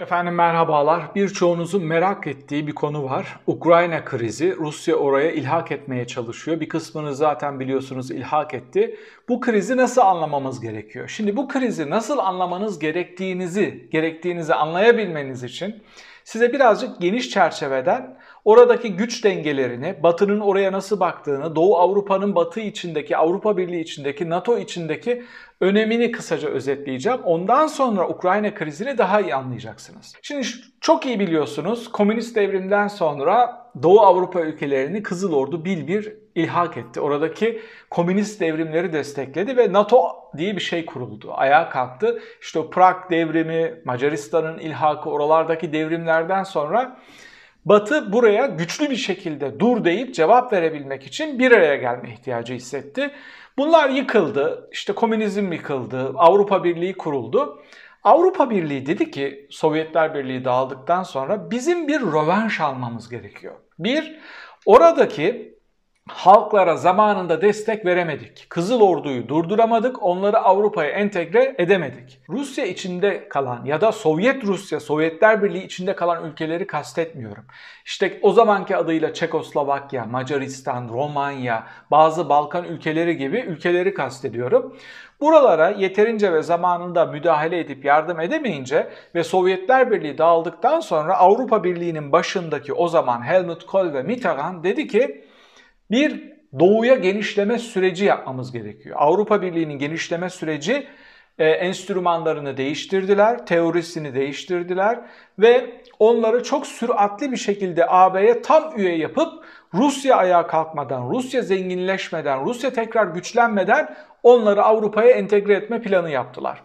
Efendim merhabalar. Birçoğunuzun merak ettiği bir konu var. Ukrayna krizi. Rusya oraya ilhak etmeye çalışıyor. Bir kısmını zaten biliyorsunuz ilhak etti. Bu krizi nasıl anlamamız gerekiyor? Şimdi bu krizi nasıl anlamanız gerektiğinizi, gerektiğinizi anlayabilmeniz için size birazcık geniş çerçeveden oradaki güç dengelerini, Batı'nın oraya nasıl baktığını, Doğu Avrupa'nın Batı içindeki, Avrupa Birliği içindeki, NATO içindeki önemini kısaca özetleyeceğim. Ondan sonra Ukrayna krizini daha iyi anlayacaksınız. Şimdi çok iyi biliyorsunuz komünist devrimden sonra Doğu Avrupa ülkelerini Kızıl Ordu bil bir ilhak etti. Oradaki komünist devrimleri destekledi ve NATO diye bir şey kuruldu. Ayağa kalktı. İşte o Prag devrimi, Macaristan'ın ilhakı oralardaki devrimlerden sonra Batı buraya güçlü bir şekilde dur deyip cevap verebilmek için bir araya gelme ihtiyacı hissetti. Bunlar yıkıldı, işte komünizm yıkıldı, Avrupa Birliği kuruldu. Avrupa Birliği dedi ki Sovyetler Birliği dağıldıktan sonra bizim bir rövanş almamız gerekiyor. Bir, oradaki halklara zamanında destek veremedik. Kızıl Ordu'yu durduramadık, onları Avrupa'ya entegre edemedik. Rusya içinde kalan ya da Sovyet Rusya, Sovyetler Birliği içinde kalan ülkeleri kastetmiyorum. İşte o zamanki adıyla Çekoslovakya, Macaristan, Romanya, bazı Balkan ülkeleri gibi ülkeleri kastediyorum. Buralara yeterince ve zamanında müdahale edip yardım edemeyince ve Sovyetler Birliği dağıldıktan sonra Avrupa Birliği'nin başındaki o zaman Helmut Kohl ve Mitterrand dedi ki bir doğuya genişleme süreci yapmamız gerekiyor. Avrupa Birliği'nin genişleme süreci e, enstrümanlarını değiştirdiler, teorisini değiştirdiler ve onları çok süratli bir şekilde AB'ye tam üye yapıp Rusya ayağa kalkmadan, Rusya zenginleşmeden, Rusya tekrar güçlenmeden onları Avrupa'ya entegre etme planı yaptılar.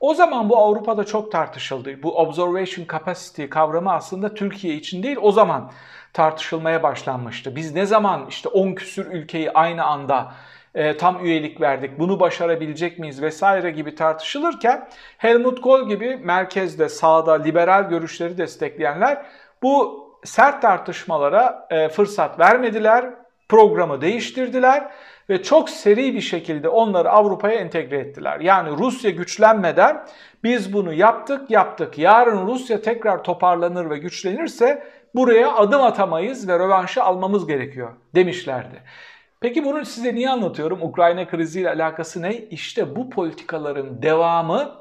O zaman bu Avrupa'da çok tartışıldı. Bu observation capacity kavramı aslında Türkiye için değil o zaman tartışılmaya başlanmıştı. Biz ne zaman işte 10 küsür ülkeyi aynı anda e, tam üyelik verdik, bunu başarabilecek miyiz vesaire gibi tartışılırken Helmut Kohl gibi merkezde, sağda liberal görüşleri destekleyenler bu sert tartışmalara e, fırsat vermediler, programı değiştirdiler ve çok seri bir şekilde onları Avrupa'ya entegre ettiler. Yani Rusya güçlenmeden biz bunu yaptık yaptık. Yarın Rusya tekrar toparlanır ve güçlenirse buraya adım atamayız ve rövanşı almamız gerekiyor demişlerdi. Peki bunu size niye anlatıyorum? Ukrayna kriziyle alakası ne? İşte bu politikaların devamı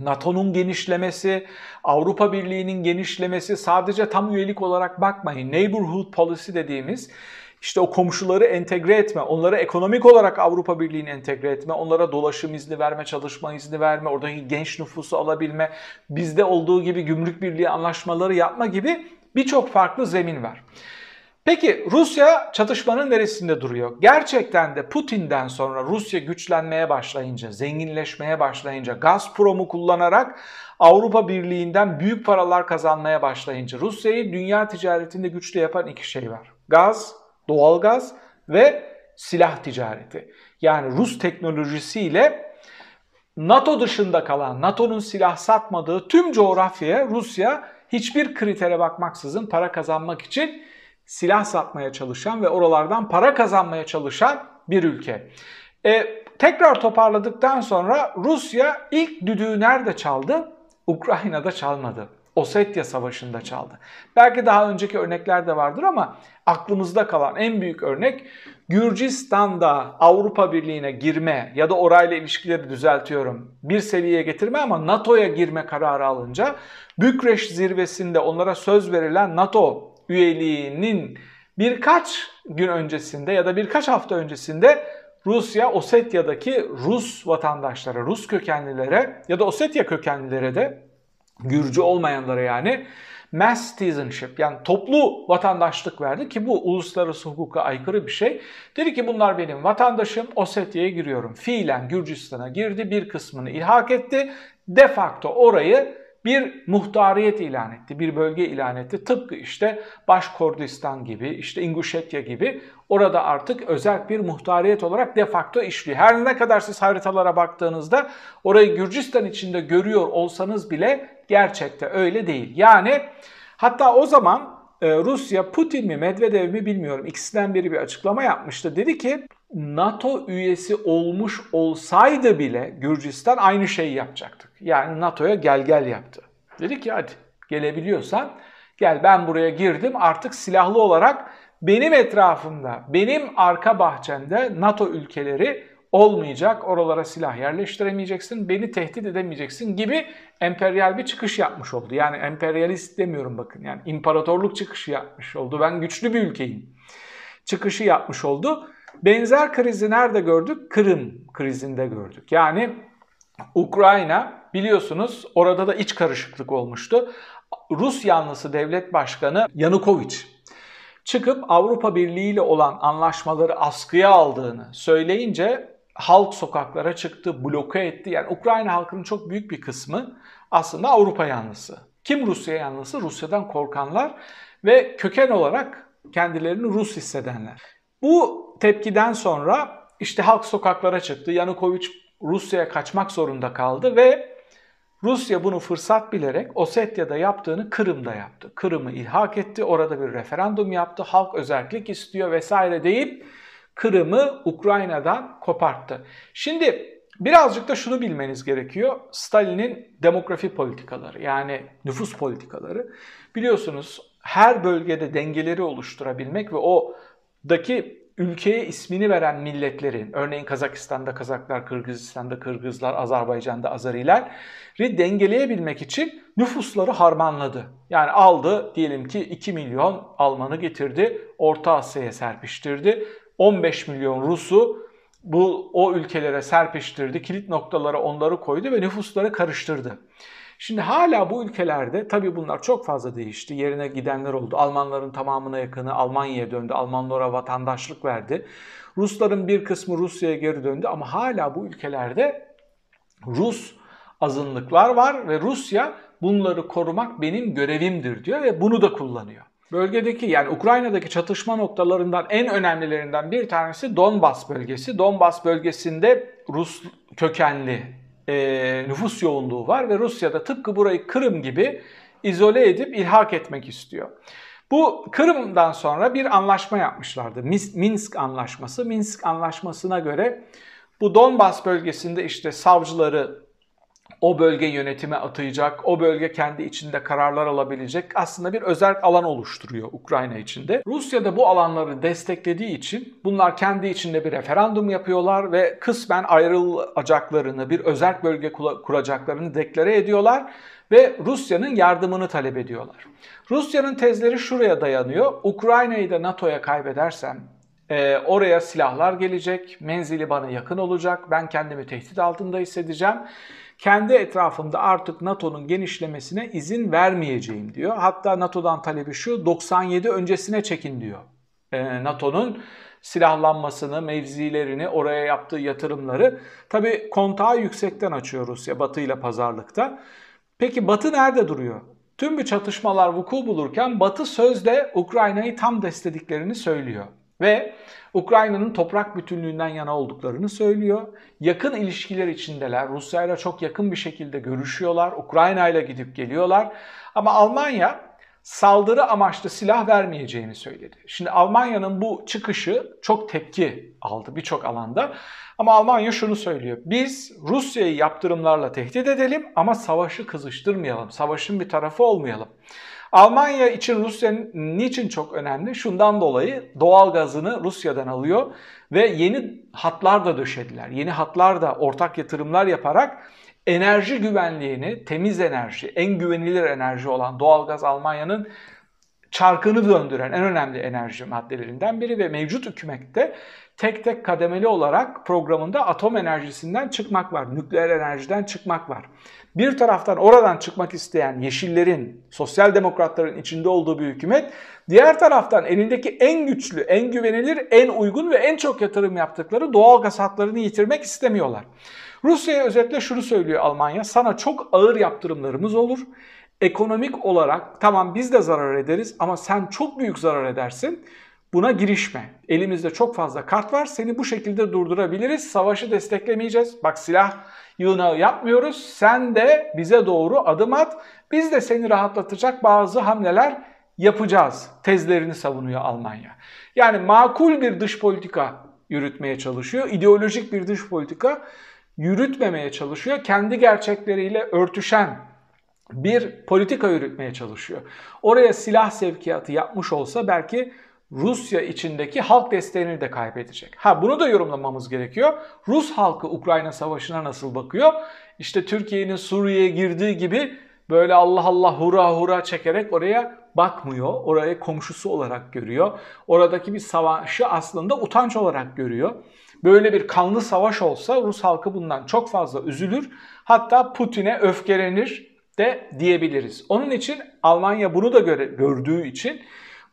NATO'nun genişlemesi, Avrupa Birliği'nin genişlemesi sadece tam üyelik olarak bakmayın. Neighborhood policy dediğimiz işte o komşuları entegre etme, onları ekonomik olarak Avrupa Birliği'ne entegre etme, onlara dolaşım izni verme, çalışma izni verme, oradaki genç nüfusu alabilme, bizde olduğu gibi gümrük birliği anlaşmaları yapma gibi birçok farklı zemin var. Peki Rusya çatışmanın neresinde duruyor? Gerçekten de Putin'den sonra Rusya güçlenmeye başlayınca, zenginleşmeye başlayınca, Gazprom'u kullanarak Avrupa Birliği'nden büyük paralar kazanmaya başlayınca Rusya'yı dünya ticaretinde güçlü yapan iki şey var. Gaz, doğalgaz ve silah ticareti. Yani Rus teknolojisiyle NATO dışında kalan, NATO'nun silah satmadığı tüm coğrafyaya Rusya hiçbir kritere bakmaksızın para kazanmak için silah satmaya çalışan ve oralardan para kazanmaya çalışan bir ülke. E, tekrar toparladıktan sonra Rusya ilk düdüğü nerede çaldı? Ukrayna'da çalmadı. Osetya Savaşı'nda çaldı. Belki daha önceki örnekler de vardır ama aklımızda kalan en büyük örnek Gürcistan'da Avrupa Birliği'ne girme ya da orayla ilişkileri düzeltiyorum bir seviyeye getirme ama NATO'ya girme kararı alınca Bükreş zirvesinde onlara söz verilen NATO üyeliğinin birkaç gün öncesinde ya da birkaç hafta öncesinde Rusya Osetya'daki Rus vatandaşlara, Rus kökenlilere ya da Osetya kökenlilere de Gürcü olmayanlara yani mass citizenship yani toplu vatandaşlık verdi ki bu uluslararası hukuka aykırı bir şey. Dedi ki bunlar benim vatandaşım Osetya'ya giriyorum. Fiilen Gürcistan'a girdi bir kısmını ilhak etti. De facto orayı bir muhtariyet ilan etti, bir bölge ilan etti. Tıpkı işte Başkordistan gibi, işte Inguşetya gibi orada artık özel bir muhtariyet olarak de facto işliyor. Her ne kadar siz haritalara baktığınızda orayı Gürcistan içinde görüyor olsanız bile gerçekte öyle değil. Yani hatta o zaman e, Rusya Putin mi Medvedev mi bilmiyorum ikisinden biri bir açıklama yapmıştı. Dedi ki NATO üyesi olmuş olsaydı bile Gürcistan aynı şeyi yapacaktık. Yani NATO'ya gel gel yaptı. Dedi ki hadi gelebiliyorsan gel ben buraya girdim artık silahlı olarak benim etrafımda, benim arka bahçemde NATO ülkeleri olmayacak, oralara silah yerleştiremeyeceksin, beni tehdit edemeyeceksin gibi emperyal bir çıkış yapmış oldu. Yani emperyalist demiyorum bakın yani imparatorluk çıkışı yapmış oldu. Ben güçlü bir ülkeyim. Çıkışı yapmış oldu. Benzer krizi nerede gördük? Kırım krizinde gördük. Yani Ukrayna biliyorsunuz orada da iç karışıklık olmuştu. Rus yanlısı devlet başkanı Yanukovych çıkıp Avrupa Birliği ile olan anlaşmaları askıya aldığını söyleyince halk sokaklara çıktı, bloke etti. Yani Ukrayna halkının çok büyük bir kısmı aslında Avrupa yanlısı. Kim Rusya yanlısı? Rusya'dan korkanlar ve köken olarak kendilerini Rus hissedenler. Bu tepkiden sonra işte halk sokaklara çıktı. Yanukovych Rusya'ya kaçmak zorunda kaldı ve Rusya bunu fırsat bilerek Osetya'da yaptığını Kırım'da yaptı. Kırım'ı ilhak etti, orada bir referandum yaptı, halk özellik istiyor vesaire deyip Kırım'ı Ukrayna'dan koparttı. Şimdi birazcık da şunu bilmeniz gerekiyor. Stalin'in demografi politikaları yani nüfus politikaları biliyorsunuz her bölgede dengeleri oluşturabilmek ve o daki ülkeye ismini veren milletlerin, örneğin Kazakistan'da Kazaklar, Kırgızistan'da Kırgızlar, Azerbaycan'da Azeriler dengeleyebilmek için nüfusları harmanladı. Yani aldı diyelim ki 2 milyon Almanı getirdi, Orta Asya'ya serpiştirdi. 15 milyon Rus'u bu o ülkelere serpiştirdi, kilit noktalara onları koydu ve nüfusları karıştırdı. Şimdi hala bu ülkelerde tabii bunlar çok fazla değişti. Yerine gidenler oldu. Almanların tamamına yakını Almanya'ya döndü. Almanlara vatandaşlık verdi. Rusların bir kısmı Rusya'ya geri döndü ama hala bu ülkelerde Rus azınlıklar var ve Rusya bunları korumak benim görevimdir diyor ve bunu da kullanıyor. Bölgedeki yani Ukrayna'daki çatışma noktalarından en önemlilerinden bir tanesi Donbas bölgesi. Donbas bölgesinde Rus kökenli e, nüfus yoğunluğu var ve Rusya'da tıpkı burayı Kırım gibi izole edip ilhak etmek istiyor. Bu Kırım'dan sonra bir anlaşma yapmışlardı. Minsk Anlaşması. Minsk Anlaşması'na göre bu Donbas bölgesinde işte savcıları o bölge yönetime atayacak, o bölge kendi içinde kararlar alabilecek aslında bir özel alan oluşturuyor Ukrayna içinde. Rusya da bu alanları desteklediği için bunlar kendi içinde bir referandum yapıyorlar ve kısmen ayrılacaklarını, bir özel bölge kuracaklarını deklare ediyorlar ve Rusya'nın yardımını talep ediyorlar. Rusya'nın tezleri şuraya dayanıyor. Ukrayna'yı da NATO'ya kaybedersem e, oraya silahlar gelecek, menzili bana yakın olacak, ben kendimi tehdit altında hissedeceğim kendi etrafımda artık NATO'nun genişlemesine izin vermeyeceğim diyor. Hatta NATO'dan talebi şu 97 öncesine çekin diyor. Ee, NATO'nun silahlanmasını, mevzilerini, oraya yaptığı yatırımları tabi kontağı yüksekten açıyor Rusya Batı ile pazarlıkta. Peki Batı nerede duruyor? Tüm bu çatışmalar vuku bulurken Batı sözde Ukrayna'yı tam desteklediklerini söylüyor. Ve Ukrayna'nın toprak bütünlüğünden yana olduklarını söylüyor. Yakın ilişkiler içindeler. Rusya ile çok yakın bir şekilde görüşüyorlar. Ukrayna ile gidip geliyorlar. Ama Almanya saldırı amaçlı silah vermeyeceğini söyledi. Şimdi Almanya'nın bu çıkışı çok tepki aldı birçok alanda. Ama Almanya şunu söylüyor. Biz Rusya'yı yaptırımlarla tehdit edelim ama savaşı kızıştırmayalım. Savaşın bir tarafı olmayalım. Almanya için Rusya niçin çok önemli? Şundan dolayı doğal gazını Rusya'dan alıyor ve yeni hatlar da döşediler. Yeni hatlar da ortak yatırımlar yaparak enerji güvenliğini, temiz enerji, en güvenilir enerji olan doğalgaz Almanya'nın çarkını döndüren en önemli enerji maddelerinden biri ve mevcut hükümette tek tek kademeli olarak programında atom enerjisinden çıkmak var, nükleer enerjiden çıkmak var. Bir taraftan oradan çıkmak isteyen yeşillerin, sosyal demokratların içinde olduğu bir hükümet, diğer taraftan elindeki en güçlü, en güvenilir, en uygun ve en çok yatırım yaptıkları doğal gaz hatlarını yitirmek istemiyorlar. Rusya'ya özetle şunu söylüyor Almanya, sana çok ağır yaptırımlarımız olur. Ekonomik olarak tamam biz de zarar ederiz ama sen çok büyük zarar edersin. Buna girişme. Elimizde çok fazla kart var. Seni bu şekilde durdurabiliriz. Savaşı desteklemeyeceğiz. Bak silah yığınağı yapmıyoruz. Sen de bize doğru adım at. Biz de seni rahatlatacak bazı hamleler yapacağız. Tezlerini savunuyor Almanya. Yani makul bir dış politika yürütmeye çalışıyor. İdeolojik bir dış politika yürütmemeye çalışıyor. Kendi gerçekleriyle örtüşen bir politika yürütmeye çalışıyor. Oraya silah sevkiyatı yapmış olsa belki Rusya içindeki halk desteğini de kaybedecek. Ha bunu da yorumlamamız gerekiyor. Rus halkı Ukrayna savaşına nasıl bakıyor? İşte Türkiye'nin Suriye'ye girdiği gibi böyle Allah Allah hura hura çekerek oraya bakmıyor. Orayı komşusu olarak görüyor. Oradaki bir savaşı aslında utanç olarak görüyor. Böyle bir kanlı savaş olsa Rus halkı bundan çok fazla üzülür. Hatta Putin'e öfkelenir de diyebiliriz. Onun için Almanya bunu da göre, gördüğü için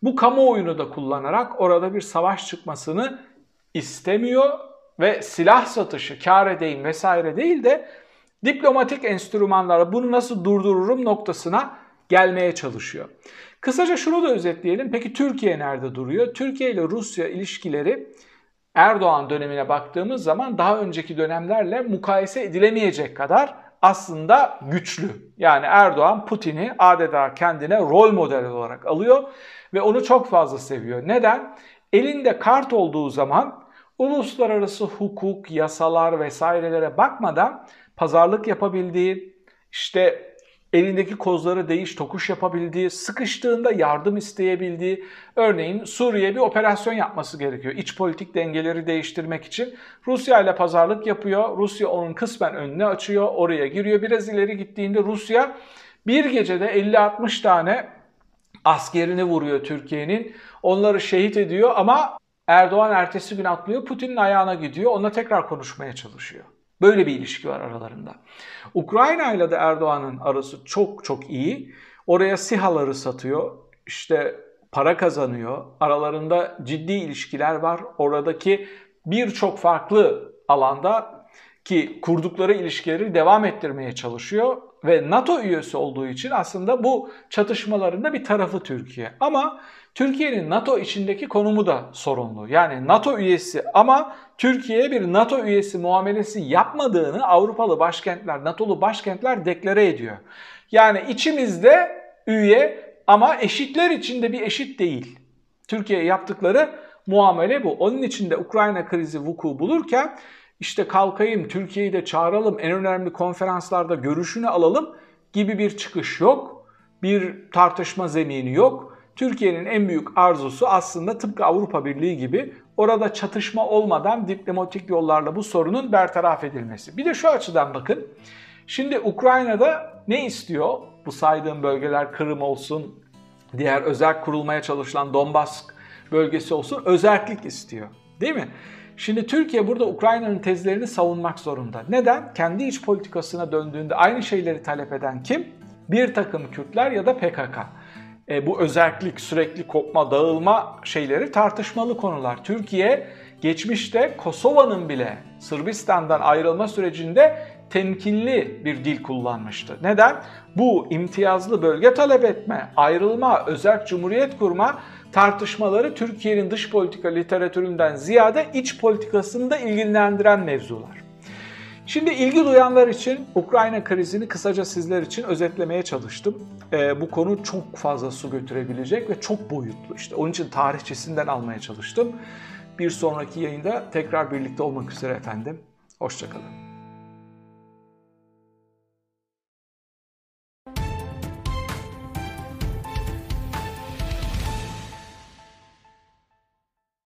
bu kamuoyunu da kullanarak orada bir savaş çıkmasını istemiyor ve silah satışı, kar edeyim vesaire değil de diplomatik enstrümanlara bunu nasıl durdururum noktasına gelmeye çalışıyor. Kısaca şunu da özetleyelim. Peki Türkiye nerede duruyor? Türkiye ile Rusya ilişkileri Erdoğan dönemine baktığımız zaman daha önceki dönemlerle mukayese edilemeyecek kadar aslında güçlü. Yani Erdoğan Putin'i adeta kendine rol model olarak alıyor ve onu çok fazla seviyor. Neden? Elinde kart olduğu zaman uluslararası hukuk, yasalar vesairelere bakmadan pazarlık yapabildiği, işte elindeki kozları değiş tokuş yapabildiği, sıkıştığında yardım isteyebildiği, örneğin Suriye bir operasyon yapması gerekiyor. İç politik dengeleri değiştirmek için Rusya ile pazarlık yapıyor. Rusya onun kısmen önüne açıyor, oraya giriyor. Biraz ileri gittiğinde Rusya bir gecede 50-60 tane askerini vuruyor Türkiye'nin. Onları şehit ediyor ama Erdoğan ertesi gün atlıyor, Putin'in ayağına gidiyor. Onunla tekrar konuşmaya çalışıyor. Böyle bir ilişki var aralarında. Ukrayna ile de Erdoğan'ın arası çok çok iyi. Oraya sihaları satıyor. İşte para kazanıyor. Aralarında ciddi ilişkiler var. Oradaki birçok farklı alanda ki kurdukları ilişkileri devam ettirmeye çalışıyor ve NATO üyesi olduğu için aslında bu çatışmalarında bir tarafı Türkiye. Ama Türkiye'nin NATO içindeki konumu da sorunlu. Yani NATO üyesi ama Türkiye'ye bir NATO üyesi muamelesi yapmadığını Avrupalı başkentler, NATO'lu başkentler deklare ediyor. Yani içimizde üye ama eşitler içinde bir eşit değil. Türkiye'ye yaptıkları muamele bu. Onun için de Ukrayna krizi vuku bulurken işte kalkayım Türkiye'yi de çağıralım en önemli konferanslarda görüşünü alalım gibi bir çıkış yok. Bir tartışma zemini yok. Türkiye'nin en büyük arzusu aslında tıpkı Avrupa Birliği gibi orada çatışma olmadan diplomatik yollarla bu sorunun bertaraf edilmesi. Bir de şu açıdan bakın. Şimdi Ukrayna'da ne istiyor? Bu saydığım bölgeler Kırım olsun, diğer özel kurulmaya çalışılan Donbas bölgesi olsun özellik istiyor. Değil mi? Şimdi Türkiye burada Ukrayna'nın tezlerini savunmak zorunda. Neden? Kendi iç politikasına döndüğünde aynı şeyleri talep eden kim? Bir takım Kürtler ya da PKK. E, bu özellik, sürekli kopma, dağılma şeyleri tartışmalı konular. Türkiye geçmişte Kosova'nın bile Sırbistan'dan ayrılma sürecinde temkinli bir dil kullanmıştı. Neden? Bu imtiyazlı bölge talep etme, ayrılma, özel cumhuriyet kurma tartışmaları Türkiye'nin dış politika literatüründen ziyade iç politikasını da ilgilendiren mevzular. Şimdi ilgi duyanlar için Ukrayna krizini kısaca sizler için özetlemeye çalıştım. Ee, bu konu çok fazla su götürebilecek ve çok boyutlu. İşte onun için tarihçesinden almaya çalıştım. Bir sonraki yayında tekrar birlikte olmak üzere efendim. Hoşçakalın.